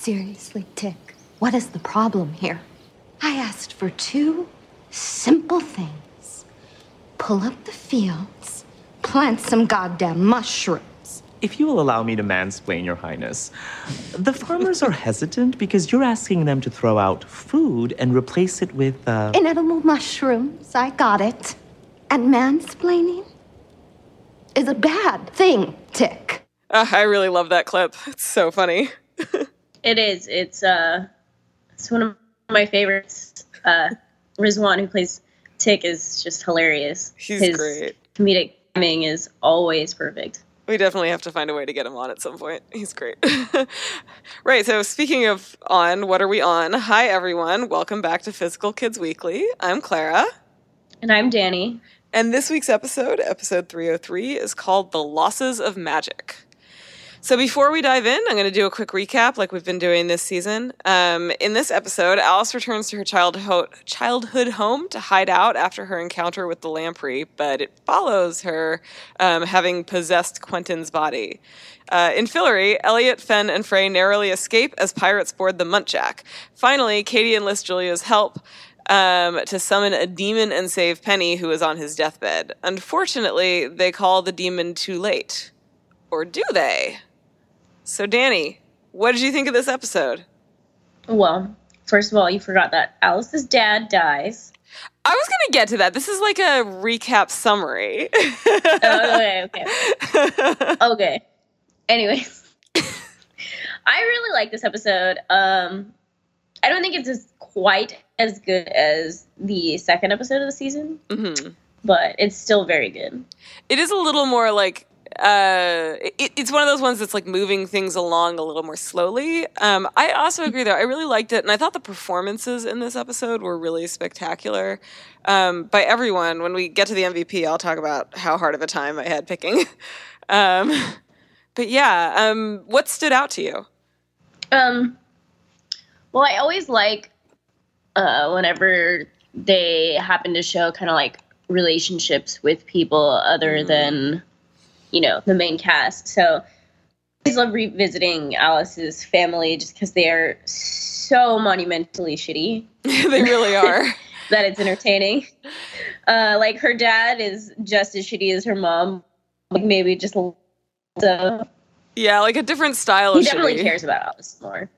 Seriously, Tick, what is the problem here? I asked for two simple things pull up the fields, plant some goddamn mushrooms. If you will allow me to mansplain, Your Highness, the farmers are hesitant because you're asking them to throw out food and replace it with, uh. Inedible mushrooms, I got it. And mansplaining is a bad thing, Tick. Uh, I really love that clip. It's so funny. It is. It's uh, it's one of my favorites. Uh, Rizwan, who plays Tick, is just hilarious. He's His great. comedic timing is always perfect. We definitely have to find a way to get him on at some point. He's great. right, so speaking of on, what are we on? Hi, everyone. Welcome back to Physical Kids Weekly. I'm Clara. And I'm Danny. And this week's episode, episode 303, is called The Losses of Magic. So before we dive in, I'm going to do a quick recap like we've been doing this season. Um, in this episode, Alice returns to her childhood, childhood home to hide out after her encounter with the lamprey, but it follows her um, having possessed Quentin's body. Uh, in Fillory, Elliot, Fen, and Frey narrowly escape as pirates board the Muntjac. Finally, Kady enlists Julia's help um, to summon a demon and save Penny, who is on his deathbed. Unfortunately, they call the demon too late. Or do they? So, Danny, what did you think of this episode? Well, first of all, you forgot that Alice's dad dies. I was going to get to that. This is like a recap summary. Oh, okay, okay. okay. Anyways, I really like this episode. Um, I don't think it's as quite as good as the second episode of the season, Mhm. but it's still very good. It is a little more like uh it, it's one of those ones that's like moving things along a little more slowly. Um i also agree though i really liked it and i thought the performances in this episode were really spectacular. Um by everyone when we get to the mvp i'll talk about how hard of a time i had picking. Um but yeah um what stood out to you? Um, well, I always like uh, whenever they happen to show kind of like relationships with people other than, you know, the main cast. So I always love revisiting Alice's family just because they are so monumentally shitty they really are that it's entertaining. Uh, like her dad is just as shitty as her mom, like maybe just. So yeah like a different style of shitty. he definitely shitty. cares about Alice more.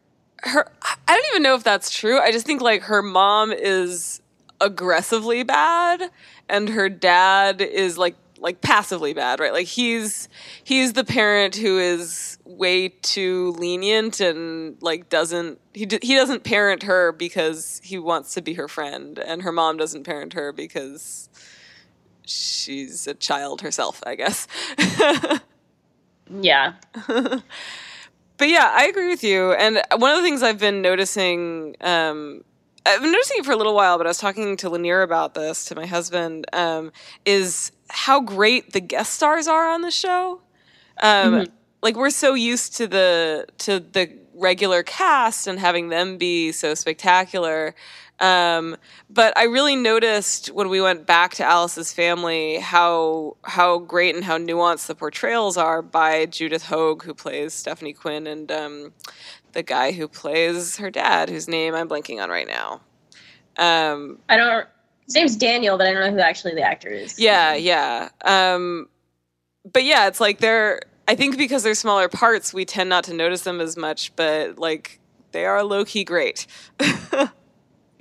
her I don't even know if that's true. I just think like her mom is aggressively bad and her dad is like like passively bad, right? Like he's he's the parent who is way too lenient and like doesn't he d- he doesn't parent her because he wants to be her friend and her mom doesn't parent her because she's a child herself, I guess. Yeah. but yeah, I agree with you. And one of the things I've been noticing, um, I've been noticing it for a little while, but I was talking to Lanier about this to my husband, um, is how great the guest stars are on the show. Um, Like we're so used to the to the regular cast and having them be so spectacular. Um, but I really noticed when we went back to Alice's family how how great and how nuanced the portrayals are by Judith Hoag, who plays Stephanie Quinn, and um, the guy who plays her dad, whose name I'm blanking on right now. Um, I don't. His name's Daniel, but I don't know who actually the actor is. yeah, yeah. Um, but yeah, it's like they're. I think because they're smaller parts, we tend not to notice them as much. But like, they are low key great.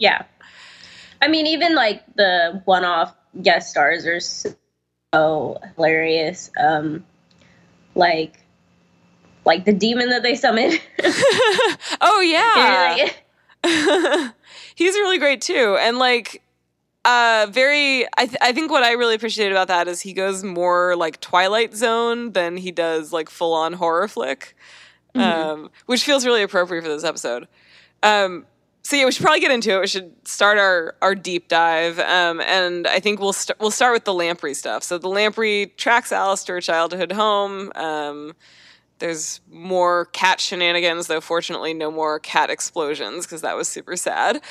Yeah. I mean, even like the one-off guest stars are so hilarious. Um, like, like the demon that they summon. oh yeah. Like, he's really great too. And like uh very I, th- I think what i really appreciate about that is he goes more like twilight zone than he does like full on horror flick um which feels really appropriate for this episode. Um so yeah we should probably get into it. We should start our our deep dive. Um and i think we'll st- we'll start with the lamprey stuff. So the lamprey tracks alice to her childhood home. Um there's more cat shenanigans, though fortunately no more cat explosions because that was super sad.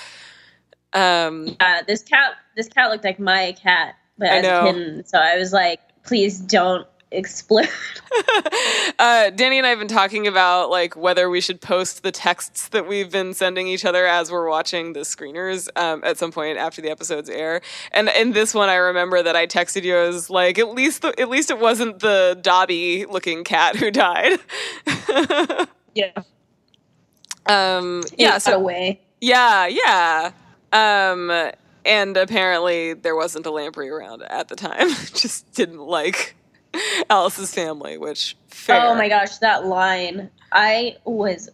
Um, uh, this cat, this cat looked like my cat, but I as know. a kitten. So I was like, please don't explode. uh, Danny and I have been talking about like whether we should post the texts that we've been sending each other as we're watching the screeners um, at some point after the episodes air. And in this one, I remember that I texted you as like at least the, at least it wasn't the Dobby looking cat who died. yeah. Um. Yeah. so So away. yeah. Yeah. Um. And apparently there wasn't a lamprey around at the time. Just didn't like Alice's family, which fair. Oh my gosh, that line. I was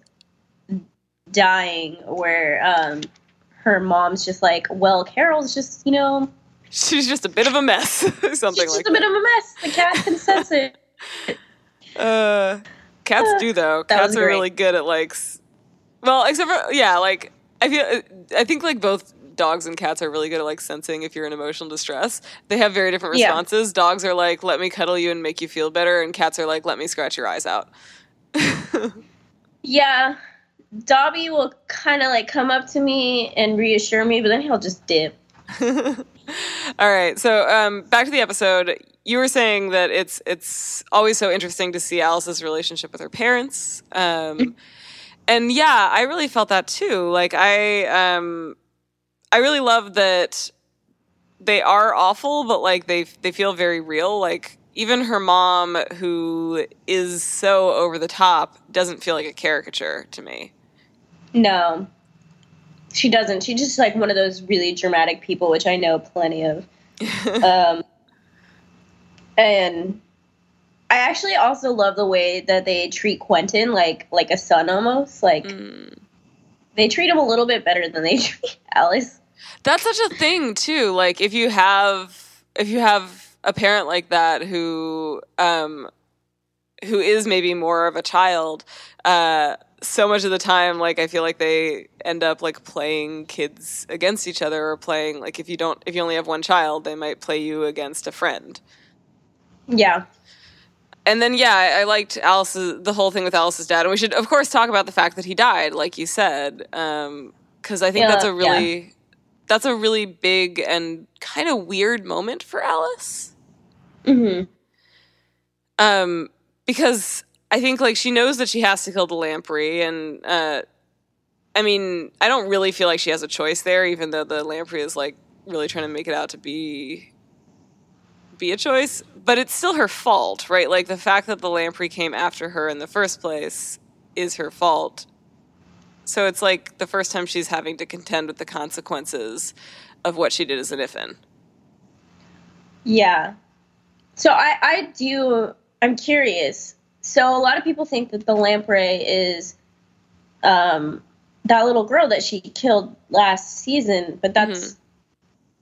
dying where um her mom's just like, well, Carol's just, you know, She's just a bit of a mess. Something she's like just a bit of a mess. The cat can sense it. Uh, cats do though. That Cats are great. really good at like, well, except for yeah, like I feel I think like both dogs and cats are really good at like sensing if you're in emotional distress. They have very different Yeah. responses. Dogs are like, "Let me cuddle you and make you feel better," and cats are like, "Let me scratch your eyes out." Yeah. Dobby will kind of like come up to me and reassure me, but then he'll just dip. All right, so um, back to the episode. You were saying that it's it's always so interesting to see Alice's relationship with her parents, um, and yeah, I really felt that too. Like I, um, I really love that they are awful, but like they they feel very real. Like even her mom, who is so over the top, doesn't feel like a caricature to me. No. She doesn't. She's just like one of those really dramatic people, which I know plenty of. um, and I actually also love the way that they treat Quentin like like a son almost. Like Mm. They treat him a little bit better than they treat Alice. That's such a thing too. Like if you have if you have a parent like that who um who is maybe more of a child, uh so much of the time like I feel like they end up like playing kids against each other or playing like if you don't if you only have one child, they might play you against a friend. Yeah. And then yeah, I, I liked Alice's the whole thing with Alice's dad, and we should of course talk about the fact that he died, like you said, because I think Yeah, that's a yeah. really that's a really big and kind of weird moment for Alice. hmm Um, because I think like she knows that she has to kill the lamprey, and uh, I mean, I don't really feel like she has a choice there, even though the lamprey is like really trying to make it out to be be a choice. But it's still her fault, right? Like the fact that the lamprey came after her in the first place is her fault. So it's like the first time she's having to contend with the consequences of what she did as a Niffin. Yeah. So I I do I'm curious. So a lot of people think that the lamprey is um that little girl that she killed last season, but that's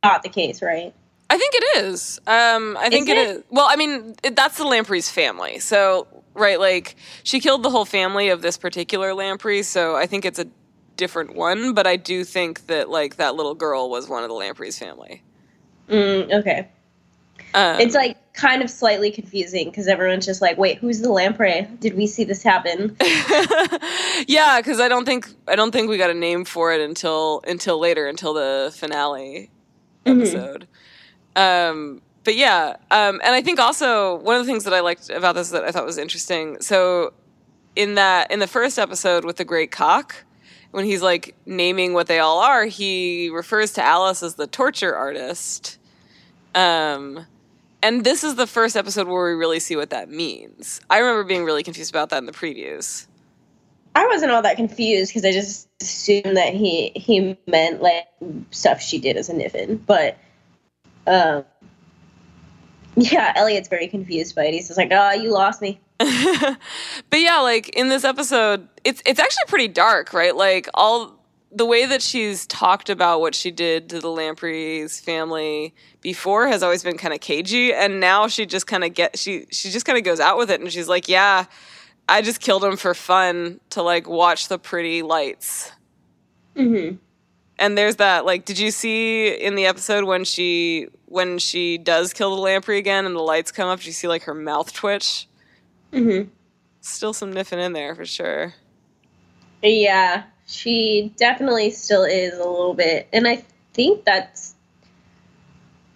not the case, right? I think it is. Um, I think it it? is. Well, I mean, it, that's the lamprey's family. So, right, like she killed the whole family of this particular lamprey. So I think it's a different one. But I do think that like that little girl was one of the lamprey's family. Mm, okay. Um, It's like kind of slightly confusing because everyone's just like, "Wait, who's the lamprey? Did we see this happen?" yeah, because I don't think I don't think we got a name for it until until later, until the finale Mhm. episode. Um, but yeah, um, and I think also one of the things that I liked about this that I thought was interesting. So in that in the first episode with the great cock, when he's like naming what they all are, he refers to Alice as the torture artist. Um, and this is the first episode where we really see what that means. I remember being really confused about that in the previews. I wasn't all that confused because I just assumed that he he meant like stuff she did as a Niffin, but um, yeah, Elliot's very confused by it. He's just like, "Oh, you lost me." but yeah, like in this episode, it's it's actually pretty dark, right? Like all the way that she's talked about what she did to the Lampreys family before has always been kind of cagey, and now she just kind of get she she just kind of goes out with it, and she's like, "Yeah, I just killed him for fun to like watch the pretty lights." Mm-hmm. And there's that like, did you see in the episode when she when she does kill the lamprey again and the lights come up? Did you see like her mouth twitch? Mm-hmm. Still some niffin in there for sure. Yeah, she definitely still is a little bit, and I think that's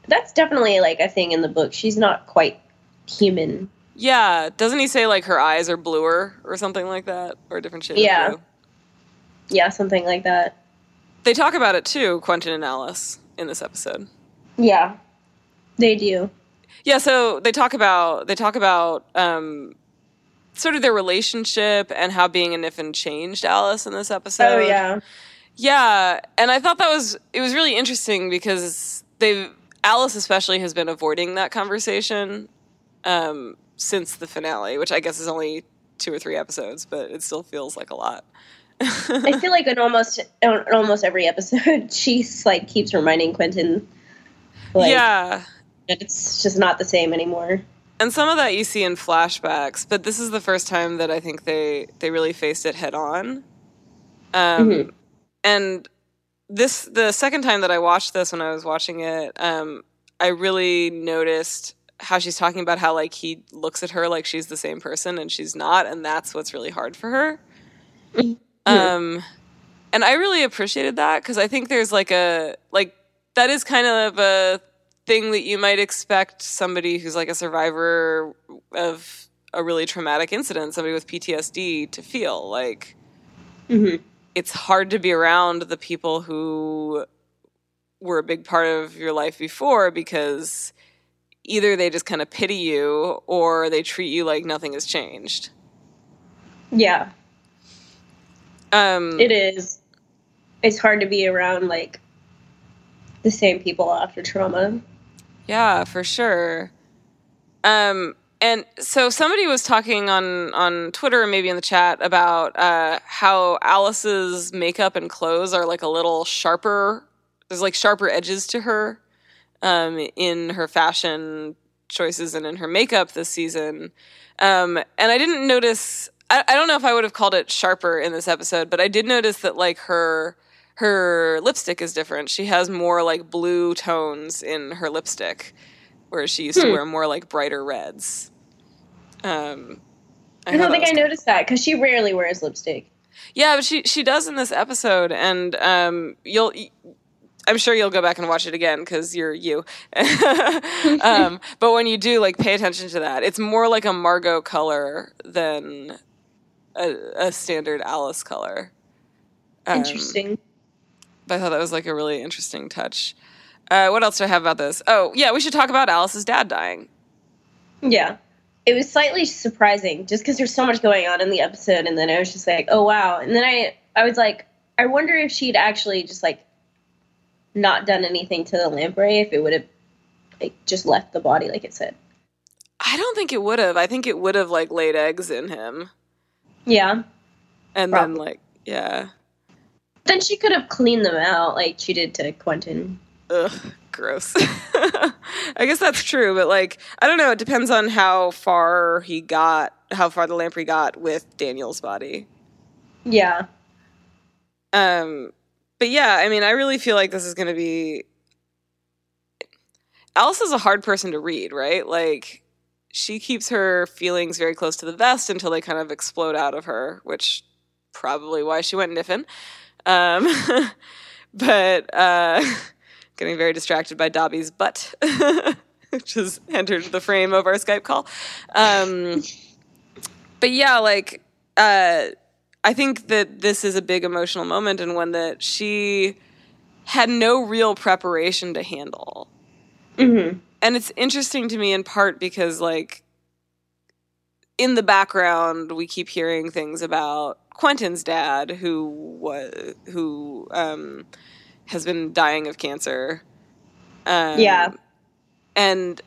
that's definitely like a thing in the book. She's not quite human Yeah, doesn't he say like her eyes are bluer or something like that, or a different shade Yeah. of blue? Yeah, something like that. They talk about it too, Quentin and Alice, in this episode. Yeah, they do. Yeah, so they talk about they talk about um, sort of their relationship and how being a Niffin changed Alice in this episode. oh yeah. Yeah, and I thought that was it was really interesting because they Alice especially has been avoiding that conversation um, since the finale, which I guess is only two or three episodes, but it still feels like a lot. I feel like in almost in almost every episode, she's like keeps reminding Quentin, like, yeah, it's just not the same anymore. and some of that you see in flashbacks, but this is the first time that I think they they really faced it head on. Um, Mhm. And this the second time that I watched this when I was watching it, um, I really noticed how she's talking about how like he looks at her like she's the same person and she's not, and that's what's really hard for her. Um, and I really appreciated that because I think there's like a like that is kind of a thing that you might expect somebody who's like a survivor of a really traumatic incident, somebody with PTSD, to feel like Mhm. it's hard to be around the people who were a big part of your life before because either they just kind of pity you or they treat you like nothing has changed. Yeah, Um, it is. It's hard to be around like the same people after trauma. Yeah, for sure. Um, and so somebody was talking on on Twitter, maybe in the chat, about uh, how Alice's makeup and clothes are like a little sharper. There's like sharper edges to her um, in her fashion choices and in her makeup this season. Um, and I didn't notice. I, I don't know if I would have called it sharper in this episode, but I did notice that like her her lipstick is different. She has more like blue tones in her lipstick, whereas she used to Hmm. wear more like brighter reds. Um, I, thought don't think I noticed that because she rarely wears lipstick. yeah, but she she does in this episode, and um, you'll. I'm sure you'll go back and watch it again because you're you. um, but when you do, like, pay attention to that. It's more like a Margo color than a, a standard Alice color. Um, Interesting. But I thought that was like a really interesting touch. Uh, what else do I have about this? Oh, yeah, we should talk about Alice's dad dying. Yeah. It was slightly surprising just because there's so much going on in the episode. And then I was just like, oh, wow. And then I, I was like, I wonder if she'd actually just like not done anything to the lamprey, if it would have like just left the body like it said. I don't think it would have. I think it would have like laid eggs in him, Yeah. and Probably. then like yeah, Then she could have cleaned them out like she did to Quentin. ugh, gross. I guess that's true, but like I don't know. It depends on how far he got, how far the lamprey got with Daniel's body. Yeah. Um, but yeah, I mean, I really feel like this is going to be. Alice is a hard person to read, right? Like, she keeps her feelings very close to the vest until they kind of explode out of her, which probably why she went niffin. Um, but uh, getting very distracted by Dobby's butt, which has entered the frame of our Skype call. Um, but yeah, like, uh, I think that this is a big emotional moment and one that she had no real preparation to handle. Mm-hmm. And it's interesting to me in part because, like, in the background, we keep hearing things about Quentin's dad, who was who um, has been dying of cancer. Um, Yeah. and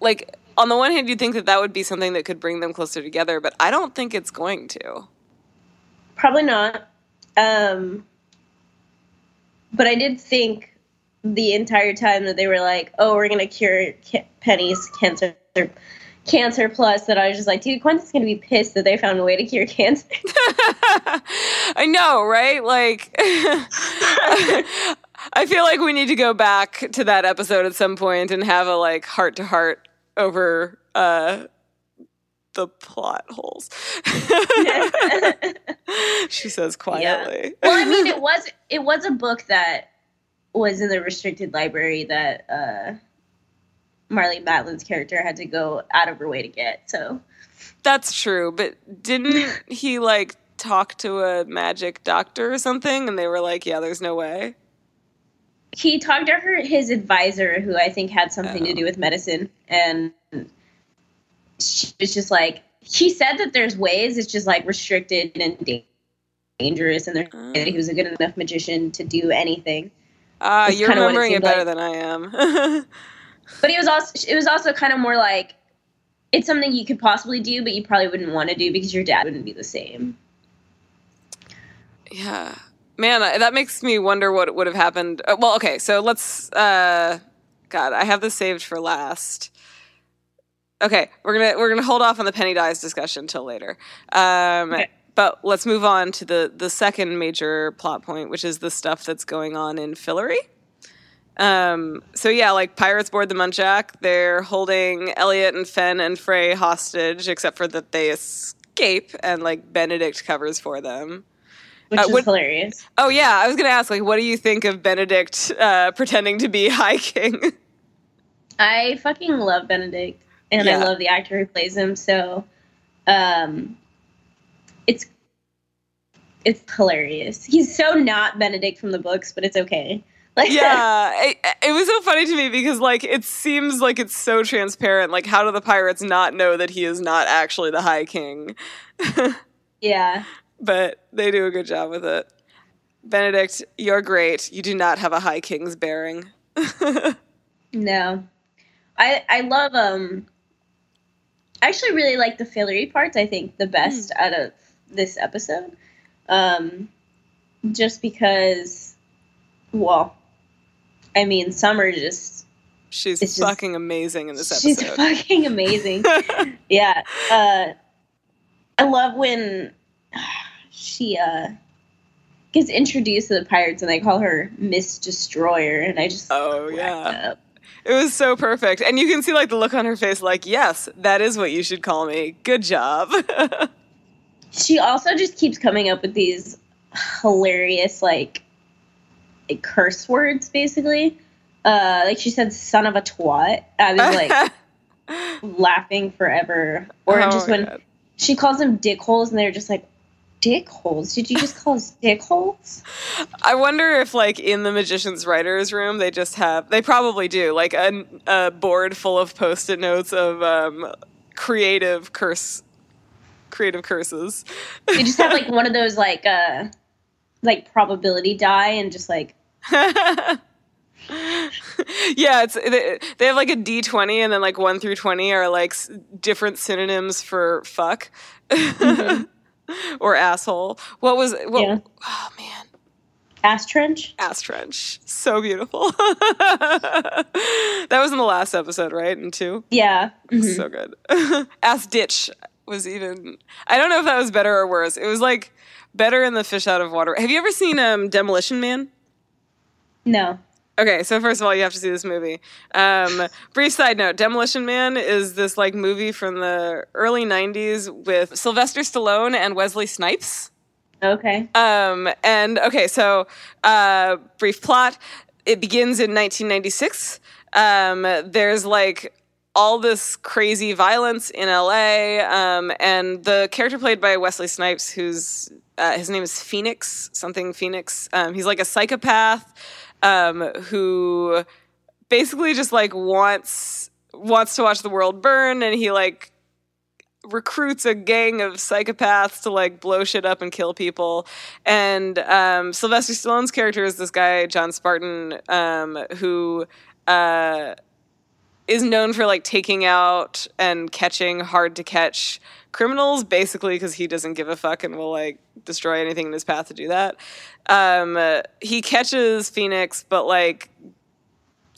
like on the one hand, you'd think that that would be something that could bring them closer together, but I don't think it's going to. Probably not. Um, but I did think the entire time that they were like, "Oh, we're gonna cure Penny's cancer, cancer plus," that I was just like, "Dude, Quentin's gonna be pissed that they found a way to cure cancer." I know, right? Like, I feel like we need to go back to that episode at some point and have a like heart to heart over uh, the plot holes. she says quietly. well, I mean, it was it was a book that was in the restricted library that uh, Marlee Matlin's character had to go out of her way to get. So That's true, but didn't he like talk to a magic doctor or something and they were like, yeah, there's no way? he talked to her his advisor, who I think had something to do with medicine, and she was just like she said that there's ways. It's just like restricted and dangerous, and there that he was a good enough magician to do anything. Ah, It's you're kinda it remembering it better like. than I am. But it was also it was also kind of more like it's something you could possibly do, but you probably wouldn't want to do because your dad wouldn't be the same. Yeah. Man, that makes me wonder what would have happened. Uh, well, okay, so let's uh God, I have this saved for last. Okay, we're going to we're to hold off on the penny dies discussion till later. Um Okay. But let's move on to the the second major plot point, which is the stuff that's going on in Fillory. Um, so yeah, like pirates board the Muntjac. They're holding Elliot and Fen and Frey hostage, except for that they escape and like Benedict covers for them. Which Uh, is hilarious. Oh yeah, I was gonna ask, like, what do you think of Benedict uh, pretending to be High King? I fucking love Benedict, and Yeah. I love the actor who plays him. So, um, it's hilarious. He's so not Benedict from the books, but it's okay. Like, yeah, it, it was so funny to me because like it seems like it's so transparent. Like, how do the pirates not know that he is not actually the High King? yeah. but they do a good job with it. Benedict, you're great. You do not have a High King's bearing. No, I I love um. I actually really like the Fillory parts. I think the best out of this episode, um, just because, well, I mean, Summer just She's just- fucking amazing in this episode. she's fucking amazing. yeah, uh, I love when she uh gets introduced to the pirates and they call her Miss Destroyer, and I just Oh, yeah. up. It was so perfect. And you can see like the look on her face like, "Yes, that is what you should call me. Good job." She also just keeps coming up with these hilarious like, like curse words, basically. Uh, like she said, "son of a twat." I was like laughing forever. Or Oh just when God. she calls them dick holes, and they're just like, "Dick holes? Did you just call us dick holes?" I wonder if like in the magician's writers room they just have they probably do like a, a board full of post-it notes of um, creative curse creative curses. They just have like one of those like uh, like probability die, and just like yeah, it's they, they have like a D twenty, and then like one through twenty are like s- different synonyms for fuck or asshole. What was what? Yeah. Oh man, ass trench. ass trench, so beautiful. that was in the last episode, right? In two, Yeah. mhm. so good. ass ditch was even. I don't know if that was better or worse. It was like better in the fish out of water. Have you ever seen um, Demolition Man? No. Okay, so first of all, you have to see this movie. Um, brief side note: Demolition Man is this like movie from the early '90s with Sylvester Stallone and Wesley Snipes. Okay. Um, and okay, so uh, brief plot: it begins in 1996. Um, there's like all this crazy violence in LA, um, and the character played by Wesley Snipes, who's uh, his name is Phoenix, something Phoenix. Um, he's like a psychopath um, who basically just like wants wants to watch the world burn, and he like recruits a gang of psychopaths to like blow shit up and kill people. And um, Sylvester Stallone's character is this guy John Spartan um, who. Uh, is known for like taking out and catching hard to catch criminals basically because he doesn't give a fuck and will like destroy anything in his path to do that. Um uh, he catches phoenix but like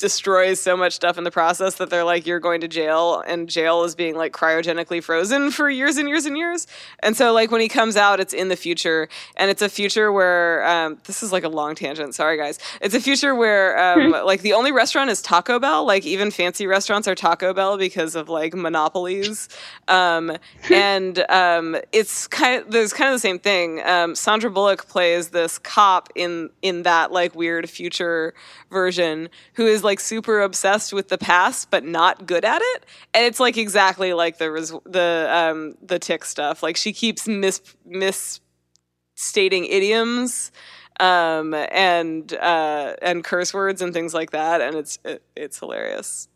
destroys so much stuff in the process that they're like you're going to jail and jail is being like cryogenically frozen for years and years and years. And so like when he comes out it's in the future. And it's a future where um, this is like a long tangent. Sorry guys. It's a future where um, like the only restaurant is taco bell. Like even fancy restaurants are taco bell because of like monopolies. Um, and um, it's kind of there's kind of the same thing. Um, sandra bullock plays this cop in in that like weird future version who is like like super obsessed with the past but not good at it. And it's like exactly like the res- the um the tick stuff. Like she keeps mis misstating idioms um and uh and curse words and things like that and it's it, it's hilarious.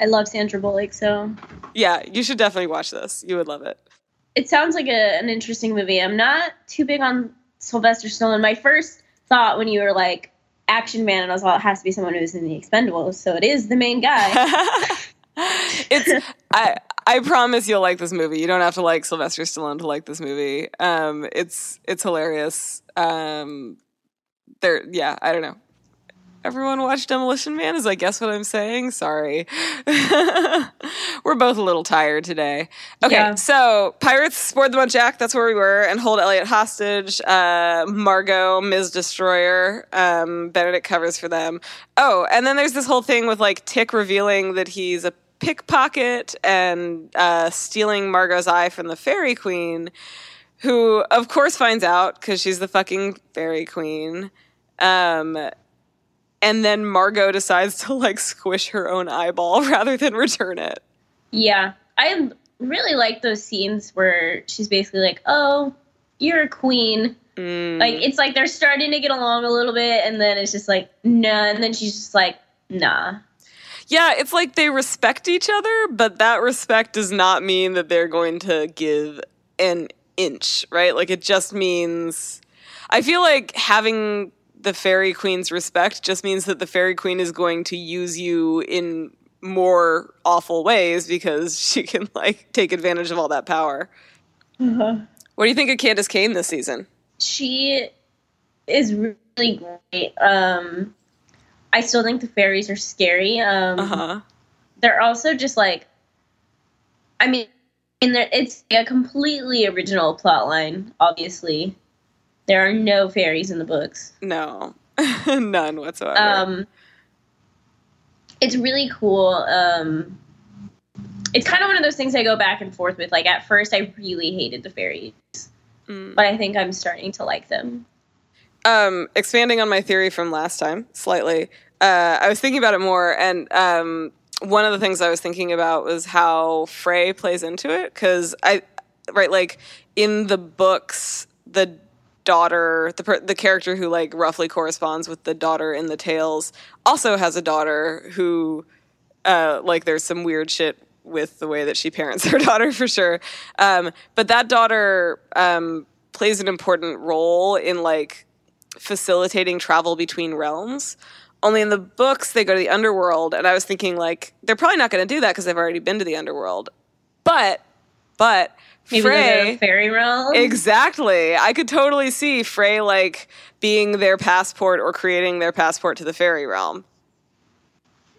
I love Sandra Bullock, so Yeah, you should definitely watch this. You would love it. it sounds like a, an interesting movie. I'm not too big on Sylvester Stallone. My first thought when you were like action man, and I was like, it has to be someone who's in the Expendables, so it is the main guy. it's I I promise you'll like this movie. You don't have to like Sylvester Stallone to like this movie. Um, it's it's hilarious. Um, there, yeah, I don't know. Everyone watch Demolition Man? Is I guess what I'm saying? Sorry, we're both a little tired today. Okay, Yeah. so pirates board the Jack. That's where we were, and hold Elliot hostage. Uh, Margo, Ms. Destroyer. Um, Benedict covers for them. Oh, and then there's this whole thing with like Tick revealing that he's a pickpocket and uh, stealing Margo's eye from the Fairy Queen, who of course finds out because she's the fucking Fairy Queen. Um, and then Margo decides to like squish her own eyeball rather than return it. yeah, I really like those scenes where she's basically like, "Oh, you're a queen." Mm. Like it's like they're starting to get along a little bit, and then it's just like, nah, and then she's just like, nah. Yeah, it's like they respect each other, but that respect does not mean that they're going to give an inch, right? Like it just means I feel like having the fairy queen's respect just means that the fairy queen is going to use you in more awful ways because she can like take advantage of all that power. What do you think of Candis Cayne this season? she is really great. Um, I still think the fairies are scary. Um, Uh-huh. They're also just like, I mean, and it's a completely original plot line. Obviously, there are no fairies in the books. No. None whatsoever. Um, it's really cool. Um, it's kind of one of those things I go back and forth with. Like at first, I really hated the fairies, Mm. but I think I'm starting to like them. um, expanding on my theory from last time slightly, uh, I was thinking about it more, and um, one of the things I was thinking about was how Frey plays into it. Because I, right, like in the books, the daughter, the per- the character who like roughly corresponds with the daughter in the tales, also has a daughter who, uh, like, there's some weird shit with the way that she parents her daughter for sure. Um, but that daughter um, plays an important role in like facilitating travel between realms. Only in the books, they go to the underworld, and I was thinking like they're probably not going to do that because they've already been to the underworld. But, but Maybe Frey, fairy realm. exactly, I could totally see Frey like being their passport or creating their passport to the fairy realm.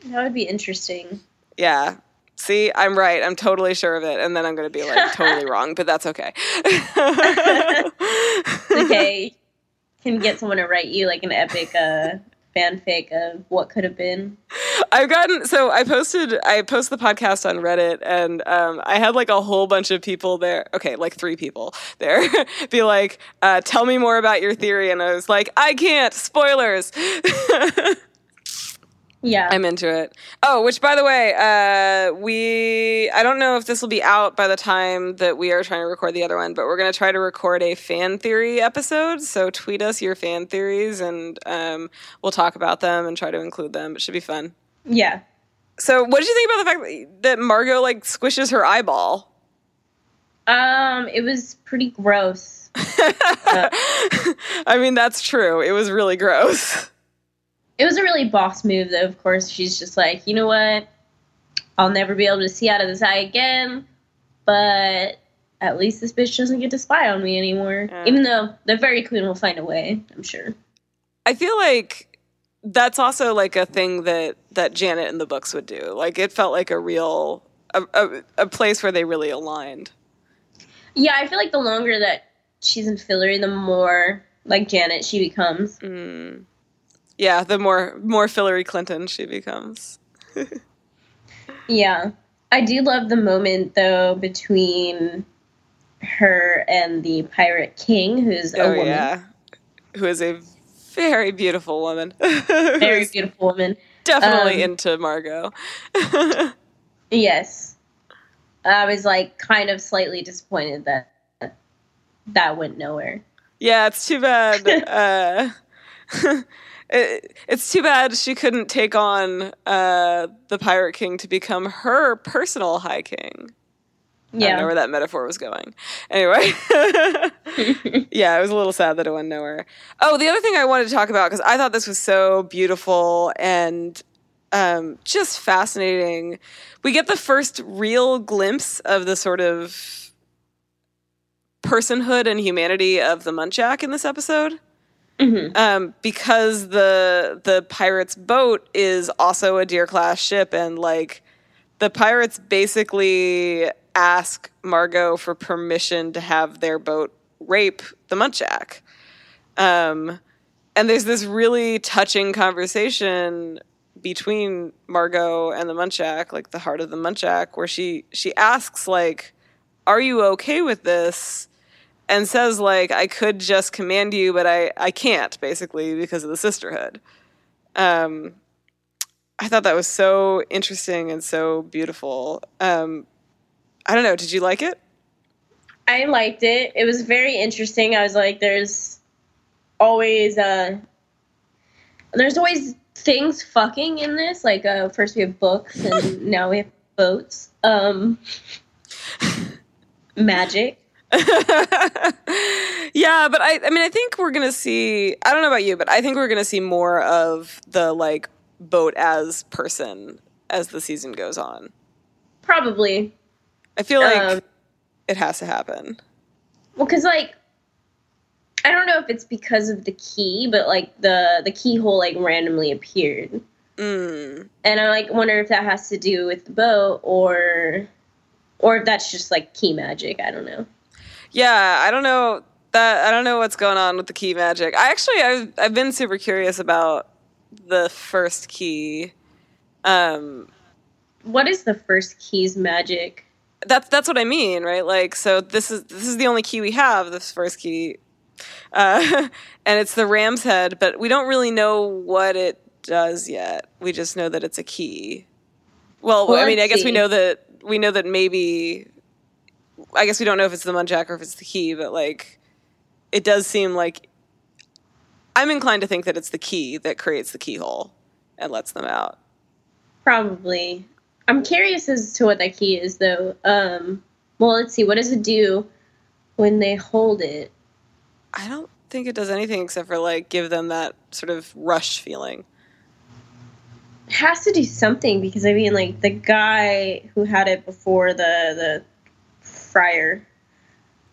that would be interesting. Yeah. See, I'm right. I'm totally sure of it, and then I'm going to be like totally wrong, but that's okay. okay, can get someone to write you like an epic uh, fanfic of what could have been. I've gotten so I posted I posted the podcast on Reddit and um, I had like a whole bunch of people there. Okay, like three people there. be like, uh, tell me more about your theory, and I was like, I can't. Spoilers. Yeah, I'm into it. Oh, which by the way, uh, we I don't know if this will be out by the time that we are trying to record the other one, but we're gonna try to record a fan theory episode. So tweet us your fan theories, and um, we'll talk about them and try to include them. It should be fun. yeah. So, what did you think about the fact that Margo like squishes her eyeball? Um, it was pretty gross. I mean, that's true. It was really gross. It was a really boss move, though. Of course, she's just like, you know what? I'll never be able to see out of this eye again, but at least this bitch doesn't get to spy on me anymore. Yeah. Even though the Fairy Queen will find a way, I'm sure. I feel like that's also like a thing that that Janet in the books would do. Like it felt like a real a, a, a place where they really aligned. Yeah, I feel like the longer that she's in Fillory, the more like Janet she becomes. Mm. Yeah, the more more Hillary Clinton she becomes. Yeah. I do love the moment though between her and the pirate king, who's a oh woman. yeah, who is a very beautiful woman. Very beautiful woman. Definitely Um, into Margo. Yes. I was like kind of slightly disappointed that that went nowhere. yeah, it's too bad. uh, it, it's too bad she couldn't take on uh, the Pirate King to become her personal High King. Yeah. I don't know where that metaphor was going. Anyway, yeah, it was a little sad that it went nowhere. Oh, the other thing I wanted to talk about because I thought this was so beautiful and um, just fascinating. We get the first real glimpse of the sort of personhood and humanity of the Muntjac in this episode Mhm. um, because the the pirates' boat is also a Deer class ship, and like the pirates basically ask Margo for permission to have their boat rape the Muntjac. Um, and there's this really touching conversation between Margo and the Muntjac, like the heart of the Muntjac, where she she asks like, "Are you okay with this?" And says like I could just command you, but I I can't basically because of the sisterhood. Um, I thought that was so interesting and so beautiful. Um, I don't know. Did you like it? I liked it. It was very interesting. I was like, there's always uh there's always things fucking in this. Like uh first we have books and now we have boats. Um magic. yeah, but I I mean I think we're gonna see. I don't know about you, but I think we're gonna see more of the like boat as person as the season goes on. Probably. I feel like Um, it has to happen. Well, because like, I don't know if it's because of the key, but like the the keyhole like randomly appeared, Mm. and I like wonder if that has to do with the boat or, or if that's just like key magic. I don't know. Yeah, I don't know that. I don't know what's going on with the key magic. I actually, I've I've been super curious about the first key. Um, What is the first key's magic? that's that's what I mean, right? Like, so this is this is the only key we have. This first key, uh, and it's the ram's head, but we don't really know what it does yet. We just know that it's a key. Well, Well, I mean, I guess we know that we know that maybe. I guess we don't know if it's the Muntjac or if it's the key, but like, it does seem like. I'm inclined to think that it's the key that creates the keyhole and lets them out. Probably. I'm curious as to what that key is, though. Um, well, let's see. What does it do when they hold it? I don't think it does anything except for like give them that sort of rush feeling. It has to do something because I mean, like the guy who had it before the the friar,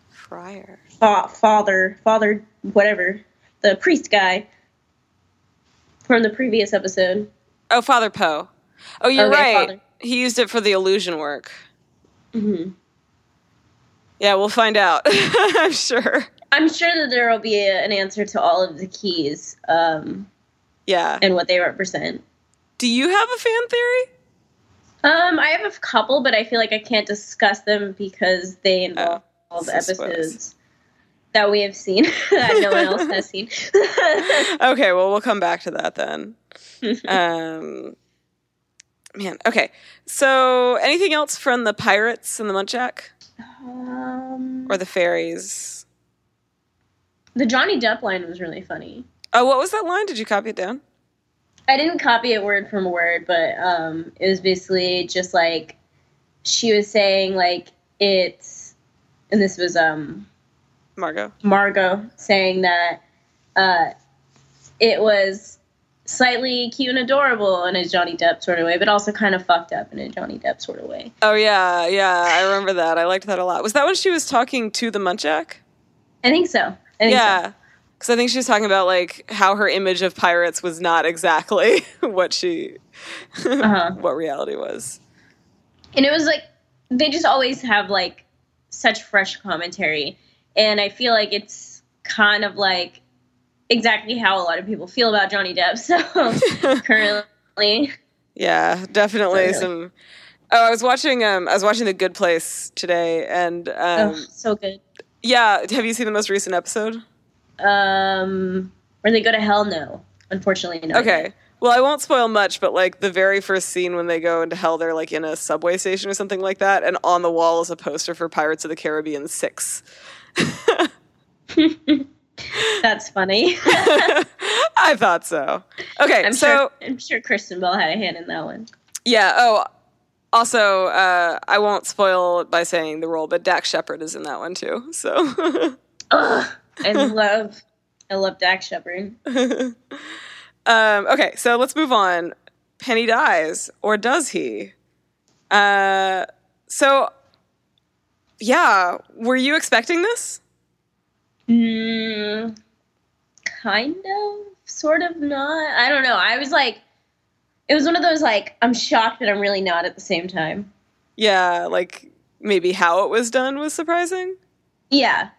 Friar. fa- father, father, whatever, the priest guy from the previous episode. Oh, Father Poe. Oh, you're Okay, right. Father. He used it for the illusion work. Mm-hmm. Yeah, we'll find out. I'm sure. I'm sure that there will be a, an answer to all of the keys um, Yeah. and what they represent. Do you have a fan theory? Um, I have a couple, but I feel like I can't discuss them because they involve Oh, episodes that we have seen that no one else has seen. Okay, well, we'll come back to that then. um, man, okay. So, anything else from the pirates and the Muntjac um, or the fairies? the Johnny Depp line was really funny. Oh, what was that line? Did you copy it down? I didn't copy it word from word, but um, it was basically just like she was saying like it's, and this was um Margo. Margo saying that uh, it was slightly cute and adorable in a Johnny Depp sort of way, but also kind of fucked up in a Johnny Depp sort of way. Oh, yeah, yeah. I remember that. I liked that a lot. Was that when she was talking to the Muntjac? I think so. I think so. Because I think she was talking about like how her image of pirates was not exactly what she, Uh-huh. what reality was. And it was like they just always have like such fresh commentary, and I feel like it's kind of like exactly how a lot of people feel about Johnny Depp. So currently, Yeah, definitely So- some. Oh, I was watching. Um, I was watching The Good Place today, and um, oh, so good. yeah. Have you seen the most recent episode? Um, Where they go to hell? No, unfortunately, no. Okay. Well, I won't spoil much, but like the very first scene when they go into hell, they're like in a subway station or something like that, and on the wall is a poster for Pirates of the Caribbean 6. That's funny. I thought so. Okay, I'm so sure. I'm sure Kristen Bell had a hand in that one. yeah. Oh, also, uh, I won't spoil it by saying the role, but Dax Shepard is in that one too. So, Ugh, I love, I love Dax Shepard. um, okay, so let's move on. Penny dies, or does he? Uh, so, yeah, were you expecting this? Mm, kind of, sort of not. I don't know. I was like, it was one of those like, I'm shocked, but I'm really not at the same time. Yeah, like maybe how it was done was surprising. Yeah,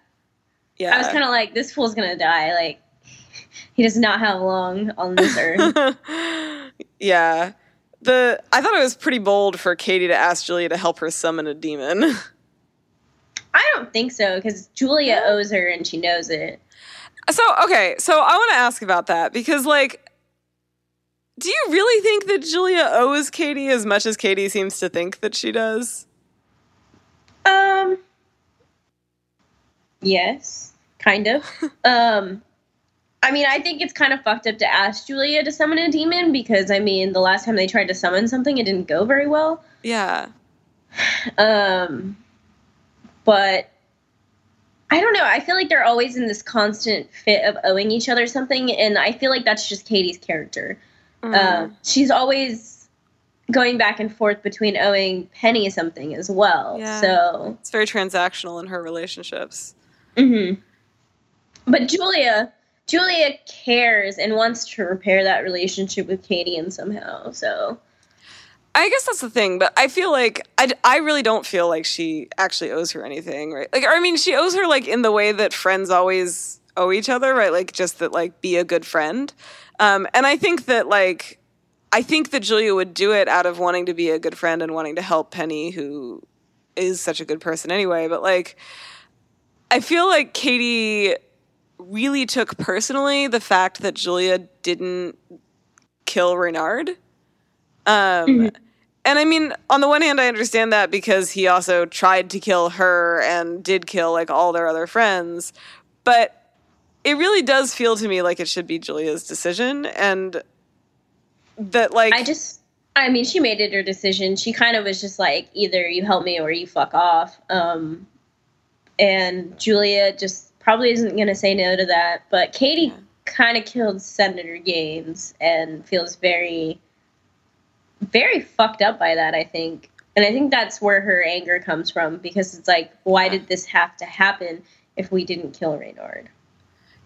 Yeah, I was kind of like, this fool's gonna die. Like, he does not have long on this earth. yeah. The I thought it was pretty bold for Kady to ask Julia to help her summon a demon. I don't think so because Julia owes her and she knows it. So, okay, so I want to ask about that because, like, do you really think that Julia owes Kady as much as Kady seems to think that she does? Um. Yes, kind of. um. I mean, I think it's kind of fucked up to ask Julia to summon a demon because I mean, the last time they tried to summon something, it didn't go very well. Yeah. Um. But I don't know. I feel like they're always in this constant fit of owing each other something, and I feel like that's just Kady's character. Mm. Um, she's always going back and forth between owing Penny something as well. Yeah. So, it's very transactional in her relationships. hmm but Julia, Julia cares and wants to repair that relationship with Kady and somehow. So, I guess that's the thing, but I feel like I, I really don't feel like she actually owes her anything, right? Like, I mean, she owes her like in the way that friends always owe each other, right? Like, just that, like, be a good friend. Um, and I think that, like, I think that Julia would do it out of wanting to be a good friend and wanting to help Penny, who is such a good person anyway. But, like, I feel like Kady really took personally the fact that Julia didn't kill Reynard. Um, And I mean, on the one hand, I understand that because he also tried to kill her and did kill like all their other friends. But it really does feel to me like it should be Julia's decision. And that, like, I just, I mean, she made it her decision. She kind of was just like, either you help me or you fuck off. Um, and Julia just probably isn't going to say no to that. But Kady Yeah. kind of killed Senator Gaines and feels very, very fucked up by that, I think. And I think that's where her anger comes from because it's like, why did this have to happen if we didn't kill Reynard?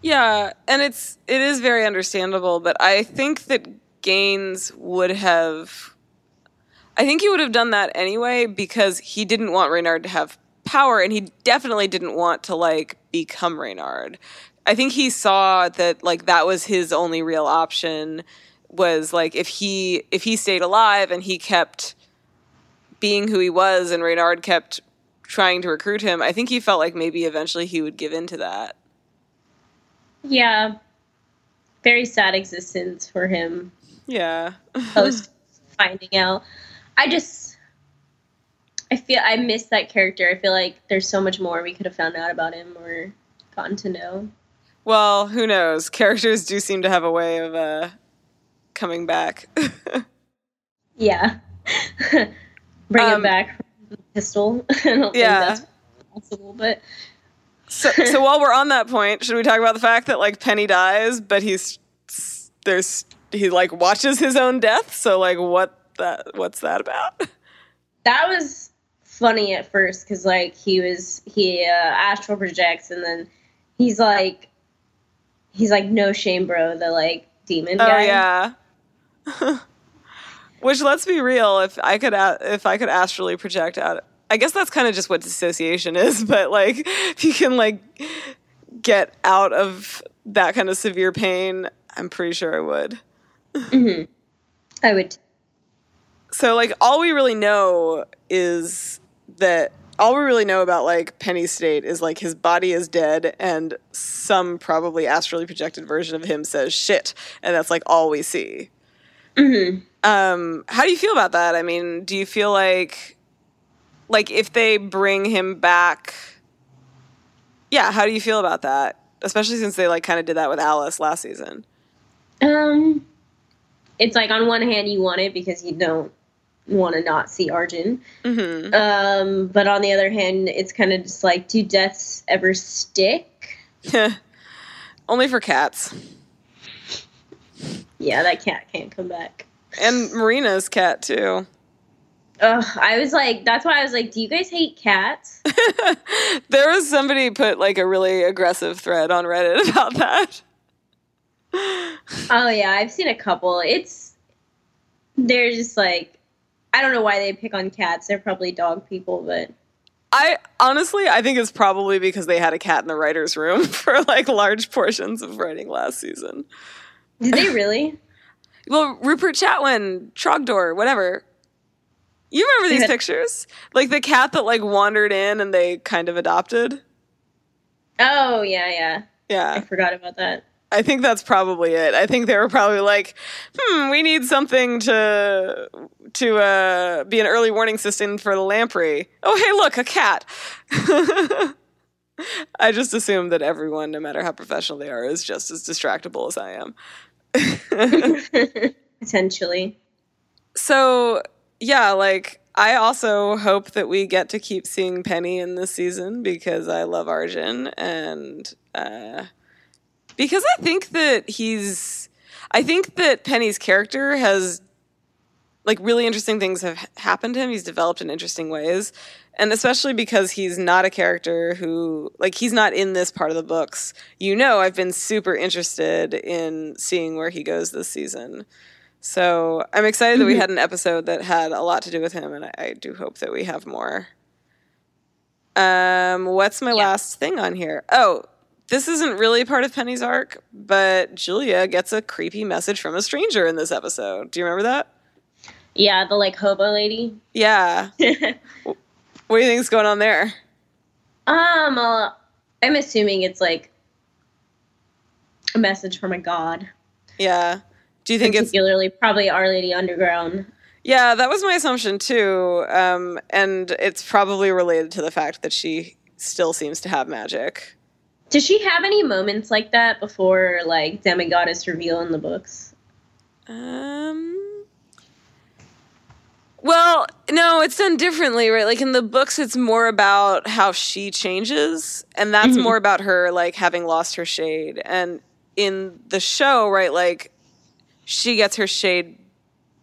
Yeah, and it's it is very understandable, but I think that Gaines would have I think he would have done that anyway because he didn't want Reynard to have power and he definitely didn't want to like become Reynard. I think he saw that like that was his only real option was like if he if he stayed alive and he kept being who he was and Reynard kept trying to recruit him, I think he felt like maybe eventually he would give in to that. Yeah. Very sad existence for him Yeah. post finding out. I just I feel I miss that character. I feel like there's so much more we could have found out about him or gotten to know. Well, who knows? Characters do seem to have a way of uh, coming back. Yeah. Bring Um, him back from the pistol. I don't Yeah. think that's possible, but so, so while we're on that point, should we talk about the fact that like Penny dies, but he's there's he like watches his own death? So like, what that what's that about? that was funny at first because like he was he uh, astral projects and then he's like he's like no shame bro the like demon Oh guy yeah. Which let's be real, if I could if I could astrally project out, I guess that's kind of just what dissociation is. But like, if you can like get out of that kind of severe pain, I'm pretty sure I would. mm-hmm. i would So like, all we really know is that all we really know about like Penny's state is like his body is dead and some probably astrally projected version of him says shit and that's like all we see. hmm Um how do you feel about that? I mean, do you feel like like if they bring him back Yeah, how do you feel about that? Especially since they like kind of did that with Alice last season. Um, it's like on one hand you want it because you don't want to not see Arjun, Mhm. um, but on the other hand, it's kind of just like, do deaths ever stick? Only for cats. Yeah, that cat can't come back. And Marina's cat too. Ugh, I was like, that's why I was like, do you guys hate cats? there was somebody put like a really aggressive thread on Reddit about that. oh yeah, I've seen a couple. It's they're just like, I don't know why they pick on cats. They're probably dog people, but I honestly, I think it's probably because they had a cat in the writer's room for like large portions of writing last season. did they really? Well, Rupert Chatwin, Trogdor, whatever. You remember these Yeah. pictures? Like the cat that like wandered in and they kind of adopted? Oh yeah, yeah. Yeah. I forgot about that. I think that's probably it. I think they were probably like, "Hmm, we need something to to uh, be an early warning system for the lamprey." Oh, hey, look, a cat. I just assume that everyone, no matter how professional they are, is just as distractible as I am. Potentially. So, yeah, like I also hope that we get to keep seeing Penny in this season because I love Arjun and uh, because I think that he's I think that Penny's character has like really interesting things have happened to him. He's developed in interesting ways. And especially because he's not a character who like he's not in this part of the books. You know, I've been super interested in seeing where he goes this season. So I'm excited that we had an episode that had a lot to do with him, and I, I do hope that we have more. Um, what's my last thing on here? Oh, this isn't really part of Penny's arc, but Julia gets a creepy message from a stranger in this episode. Do you remember that? Yeah, the like hobo lady. Yeah. what do you think's going on there? Um, uh, I'm assuming it's like a message from a god. Yeah. Do you think it's particularly probably Our Lady Underground. Yeah, that was my assumption too. Um, and it's probably related to the fact that she still seems to have magic. Does she have any moments like that before like Demigoddess reveal in the books? Um. Well, no, it's done differently, right? Like in the books, it's more about how she changes, and that's Mhm. more about her like having lost her shade. And in the show, right, like she gets her shade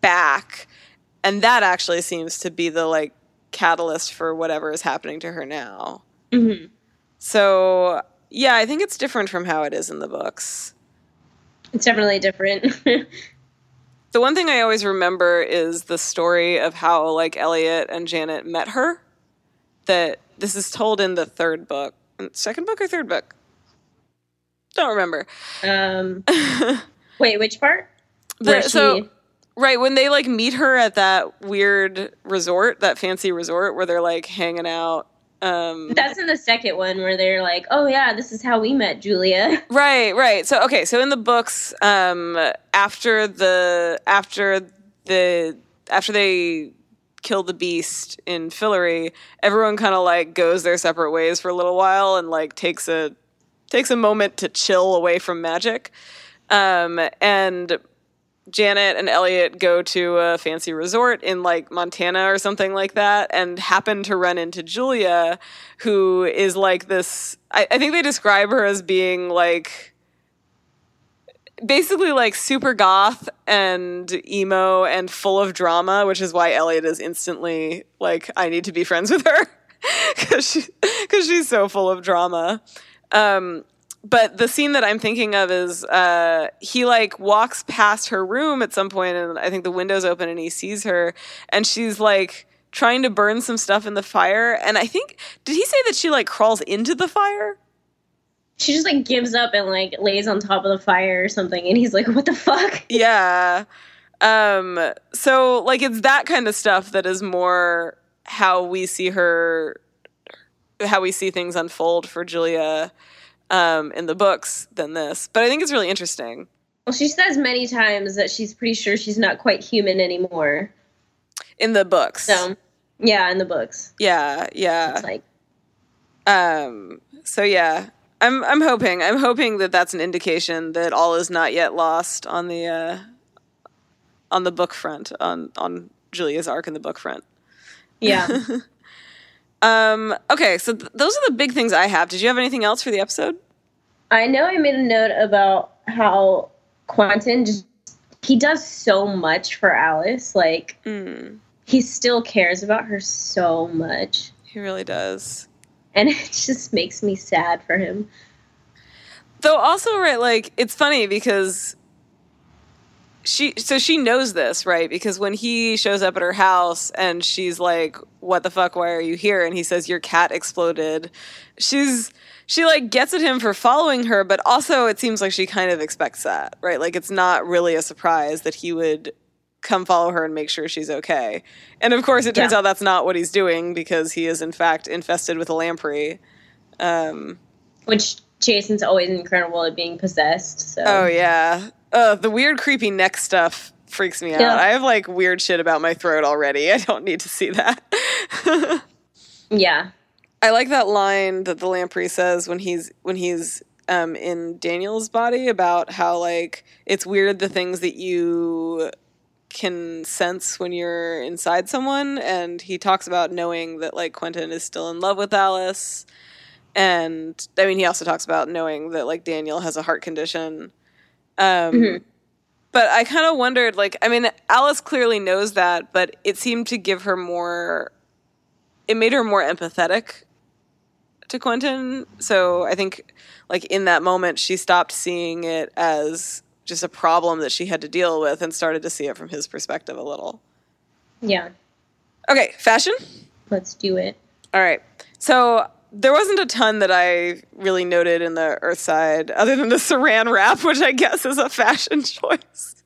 back, and that actually seems to be the like catalyst for whatever is happening to her now. Mm-hmm. So yeah, I think it's different from how it is in the books. It's definitely different. The one thing I always remember is the story of how like Elliot and Janet met her. That this is told in the third book, second book or third book. Don't remember. um, wait, which part? The- she- so right when they like meet her at that weird resort, that fancy resort where they're like hanging out. Um, That's in the second one where they're like, "Oh yeah, this is how we met Julia." Right, right. So okay, so in the books, um, after the after the after they kill the beast in Fillory, everyone kind of like goes their separate ways for a little while and like takes a takes a moment to chill away from magic. Um, and Janet and Elliot go to a fancy resort in like Montana or something like that and happen to run into Julia, who is like this. I, I think they describe her as being like basically like super goth and emo and full of drama, which is why Elliot is instantly like, I need to be friends with her because she, cause she's so full of drama. Um, but the scene that I'm thinking of is uh, he like walks past her room at some point, and I think the window's open, and he sees her, and she's like trying to burn some stuff in the fire. And I think did he say that she like crawls into the fire? She just like gives up and like lays on top of the fire or something, and he's like, "What the fuck?" Yeah. Um. So like it's that kind of stuff that is more how we see her how we see things unfold for Julia um, in the books than this. But I think it's really interesting. Well, she says many times that she's pretty sure she's not quite human anymore. In the books. So, yeah, in the books. Yeah, yeah. It's like, Um, so yeah, I'm I'm hoping I'm hoping that that's an indication that all is not yet lost on the uh, on the book front on on Julia's arc in the book front. yeah. Um, okay, so th- those are the big things I have. Did you have anything else for the episode? I know I made a note about how Quentin just he does so much for Alice. Like Mm, he still cares about her so much. he really does. And it just makes me sad for him. Though also right, like it's funny because she so she knows this, right? Because when he shows up at her house and she's like, "What the fuck? Why are you here?" and he says, "Your cat exploded." She's she like gets at him for following her, but also it seems like she kind of expects that, right? Like it's not really a surprise that he would come follow her and make sure she's okay. And of course, it turns Yeah. out that's not what he's doing because he is in fact infested with a lamprey. Um, Which Jason's always incredible at being possessed. So Oh yeah. Uh, the weird, creepy neck stuff freaks me out. Yeah. I have like weird shit about my throat already. I don't need to see that. yeah. I like that line that the lamprey says when he's when he's um, in Daniel's body about how like it's weird the things that you can sense when you're inside someone, and he talks about knowing that like Quentin is still in love with Alice, and I mean he also talks about knowing that like Daniel has a heart condition. Um, Mhm. But I kind of wondered, like, I mean, Alice clearly knows that, but it seemed to give her more. It made her more empathetic to Quentin. So I think, like, in that moment, she stopped seeing it as just a problem that she had to deal with and started to see it from his perspective a little. Yeah. Okay, fashion? Let's do it. All right. So there wasn't a ton that I really noted in the Earth side other than the saran wrap, which I guess is a fashion choice.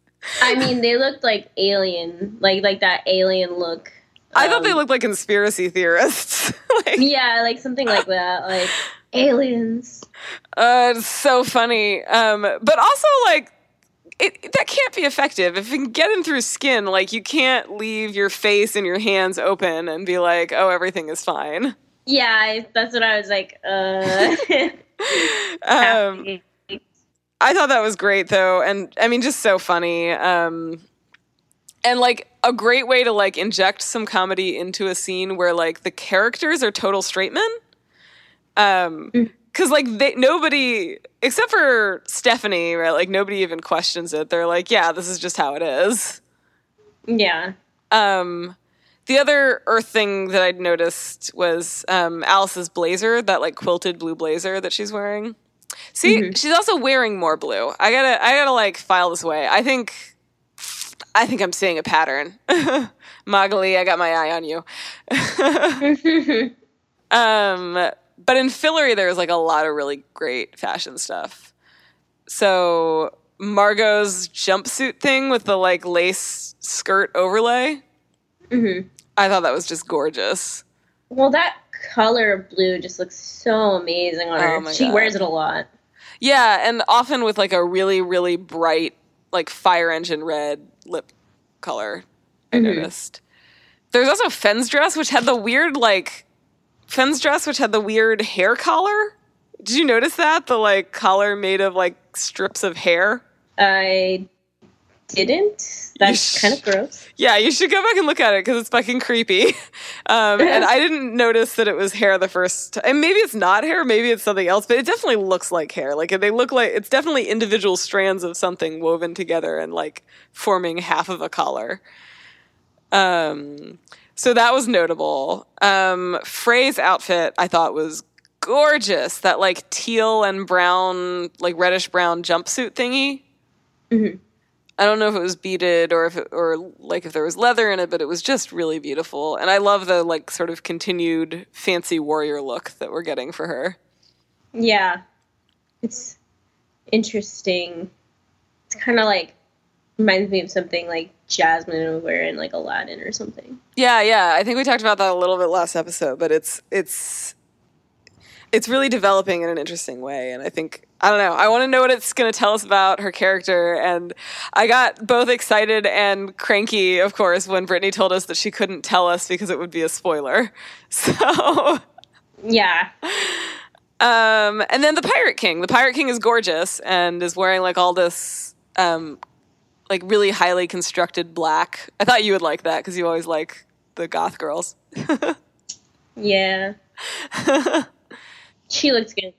I mean, they looked like alien, like like that alien look. I thought they Um, looked like conspiracy theorists. like, Yeah, like something like that, like aliens. uh, it's so funny. Um, but also, like, it, that can't be effective. If you can get in through skin, like, you can't leave your face and your hands open and be like, oh, everything is fine. Yeah, I, that's what I was like. Uh, Um, I thought that was great though, and I mean, just so funny. Um, and like a great way to like inject some comedy into a scene where like the characters are total straight men. Um, because like they nobody except for Stephanie, right? Like nobody even questions it. They're like, yeah, this is just how it is. yeah. Um, the other Earth thing that I'd noticed was um, Alice's blazer, that like quilted blue blazer that she's wearing. See, she's also wearing more blue. I gotta, I gotta like file this away. I think, I think I'm seeing a pattern. Magali, I got my eye on you. um, but in Fillory, there's like a lot of really great fashion stuff. So Margo's jumpsuit thing with the like lace skirt overlay. hmm I thought that was just gorgeous. Well, that color of blue just looks so amazing on her. Oh my she God. wears it a lot. Yeah, and often with like a really, really bright, like fire engine red lip color. I Mhm. noticed. There's also Fen's dress, which had the weird like Fen's dress, which had the weird hair collar. Did you notice that the like collar made of like strips of hair? I didn't. That's sh- kind of gross. Yeah, you should go back and look at it because it's fucking creepy. Um, and I didn't notice that it was hair the first time. And maybe it's not hair, maybe it's something else, but it definitely looks like hair. Like they look like it's definitely individual strands of something woven together and like forming half of a collar. Um, so that was notable. Um, Fray's outfit I thought was gorgeous. That like teal and brown, like reddish brown jumpsuit thingy. Mhm. I don't know if it was beaded or if it, or like if there was leather in it, but it was just really beautiful. And I love the like sort of continued fancy warrior look that we're getting for her. Yeah. It's interesting. It's kind of like reminds me of something like Jasmine would wear in like Aladdin or something. Yeah, yeah. I think we talked about that a little bit last episode, but it's it's it's really developing in an interesting way. And I think, I don't know, I want to know what it's going to tell us about her character. And I got both excited and cranky, of course, when Brittany told us that she couldn't tell us because it would be a spoiler. So. Yeah. Um, and then the Pirate King. The Pirate King is gorgeous and is wearing like all this, um, like really highly constructed black. I thought you would like that because you always like the goth girls. Yeah. she looks good.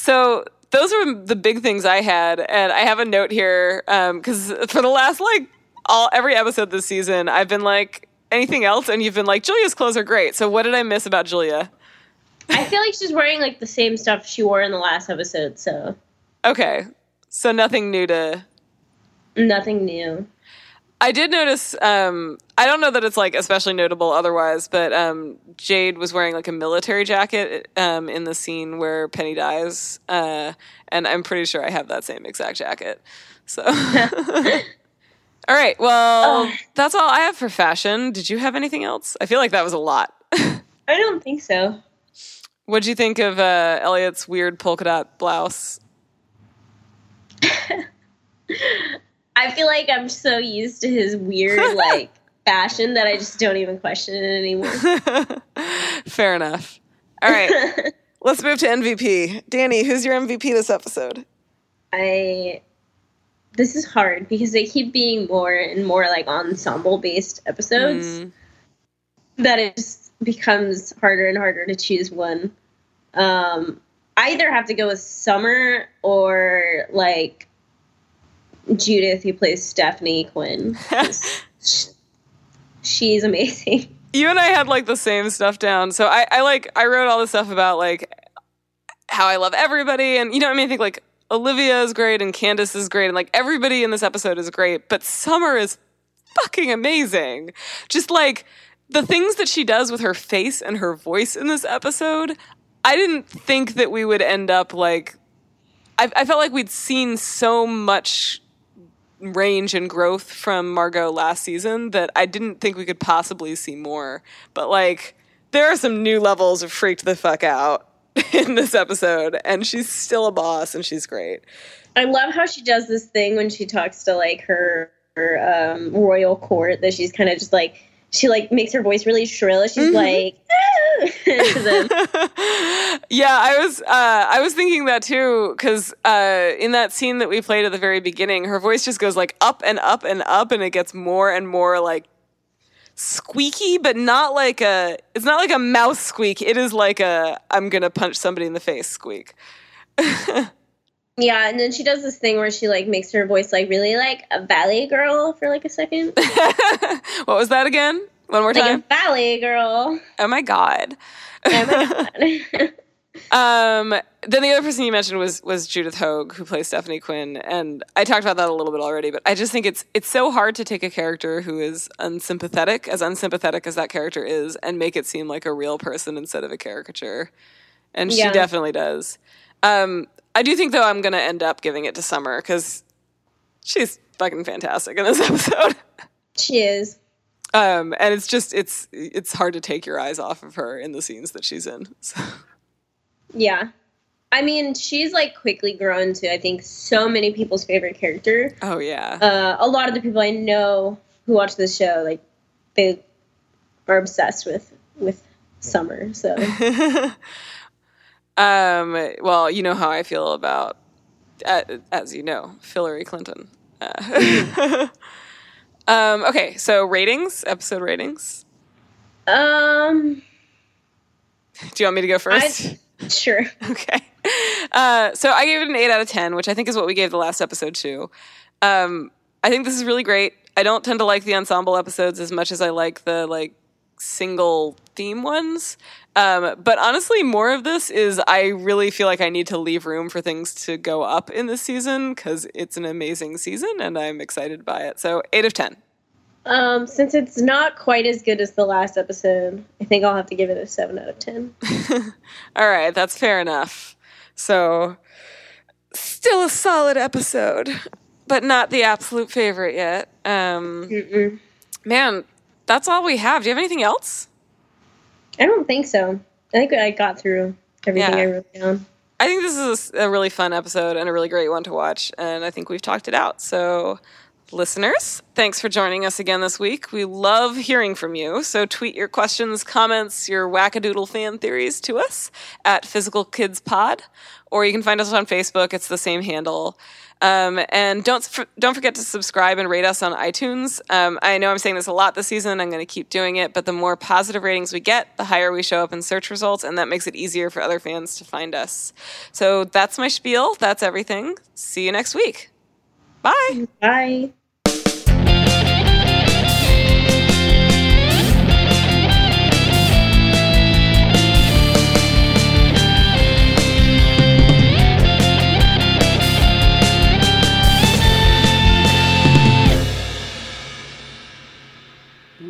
So those are the big things I had, and I have a note here um, because for the last like all every episode this season, I've been like anything else, and you've been like Julia's clothes are great. So what did I miss about Julia? I feel like she's wearing like the same stuff she wore in the last episode, so Okay, so nothing new to. nothing new. I did notice. Um, I don't know that it's like especially notable otherwise, but um, Jade was wearing like a military jacket um, in the scene where Penny dies, uh, and I'm pretty sure I have that same exact jacket. So, all right. Well, Oh. that's all I have for fashion. Did you have anything else? I feel like that was a lot. I don't think so. What'd you think of uh, Elliot's weird polka dot blouse? I feel like I'm so used to his weird like fashion that I just don't even question it anymore. Fair enough. All right. Let's move to MVP. Danny, who's your MVP this episode? I this is hard because they keep being more and more like ensemble based episodes Mm, that it just becomes harder and harder to choose one. Um, I either have to go with Summer or like Judith, who plays Stephanie Quinn. sh- She's amazing. you and I had like the same stuff down. So I, I like I wrote all this stuff about like how I love everybody and you know what I mean I think like Olivia is great and Candis is great and like everybody in this episode is great, but Summer is fucking amazing. Just like the things that she does with her face and her voice in this episode, I didn't think that we would end up like I, I felt like we'd seen so much range and growth from Margo last season that I didn't think we could possibly see more. But like, there are some new levels of freaked the fuck out in this episode, and she's still a boss, and she's great. I love how she does this thing when she talks to like her, her um, royal court that she's kind of just like she like makes her voice really shrill. She's like, to them. yeah, I was uh, I was thinking that too because uh, in that scene that we played at the very beginning, her voice just goes like up and up and up, and it gets more and more like squeaky, but not like a. It's not like a mouse squeak. It is like a I'm gonna punch somebody in the face squeak. yeah, and then she does this thing where she like makes her voice like really like a ballet girl for like a second, what was that again? One more like a time. ballet girl. Oh my god. Oh my god. Um, then the other person you mentioned was was Judith Hoag, who plays Stephanie Quinn, and I talked about that a little bit already. But I just think it's it's so hard to take a character who is unsympathetic, as unsympathetic as that character is, and make it seem like a real person instead of a caricature. And she definitely does. Um, I do think though I'm gonna end up giving it to Summer because she's fucking fantastic in this episode. she is. Um, and it's just it's it's hard to take your eyes off of her in the scenes that she's in. So. Yeah. I mean, she's like quickly grown to I think so many people's favorite character. Oh yeah. Uh, a lot of the people I know who watch this show, like they are obsessed with with Summer. So Um, well, you know how I feel about, as you know, Hillary Clinton. Uh, um, okay, so ratings, episode ratings. um, Do you want me to go first? sure. okay. Uh, so I gave it an 8 out of 10, which I think is what we gave the last episode to. Um, I think this is really great. I don't tend to like the ensemble episodes as much as I like the like single theme ones. Um, but honestly, more of this is I really feel like I need to leave room for things to go up in this season because it's an amazing season and I'm excited by it. So, 8 of 10. Um, since it's not quite as good as the last episode, I think I'll have to give it a seven out of ten. All right, that's fair enough. So, still a solid episode, but not the absolute favorite yet. Um, Mm-mm. man, that's all we have. Do you have anything else? I don't think so. I think I got through everything Yeah. I wrote down. I think this is a really fun episode and a really great one to watch, and I think we've talked it out. So, listeners, thanks for joining us again this week. We love hearing from you. So, tweet your questions, comments, your wackadoodle fan theories to us at Physical Kids Pod, or you can find us on Facebook. It's the same handle. Um, and don't don't forget to subscribe and rate us on iTunes. Um, I know I'm saying this a lot this season. I'm going to keep doing it, but the more positive ratings we get, the higher we show up in search results, and that makes it easier for other fans to find us. So that's my spiel. That's everything. See you next week. Bye. Bye.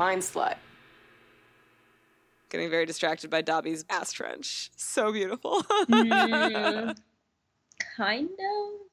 Mind slut. Getting very distracted by Dobby's ass trench. So beautiful. Mm, kind of.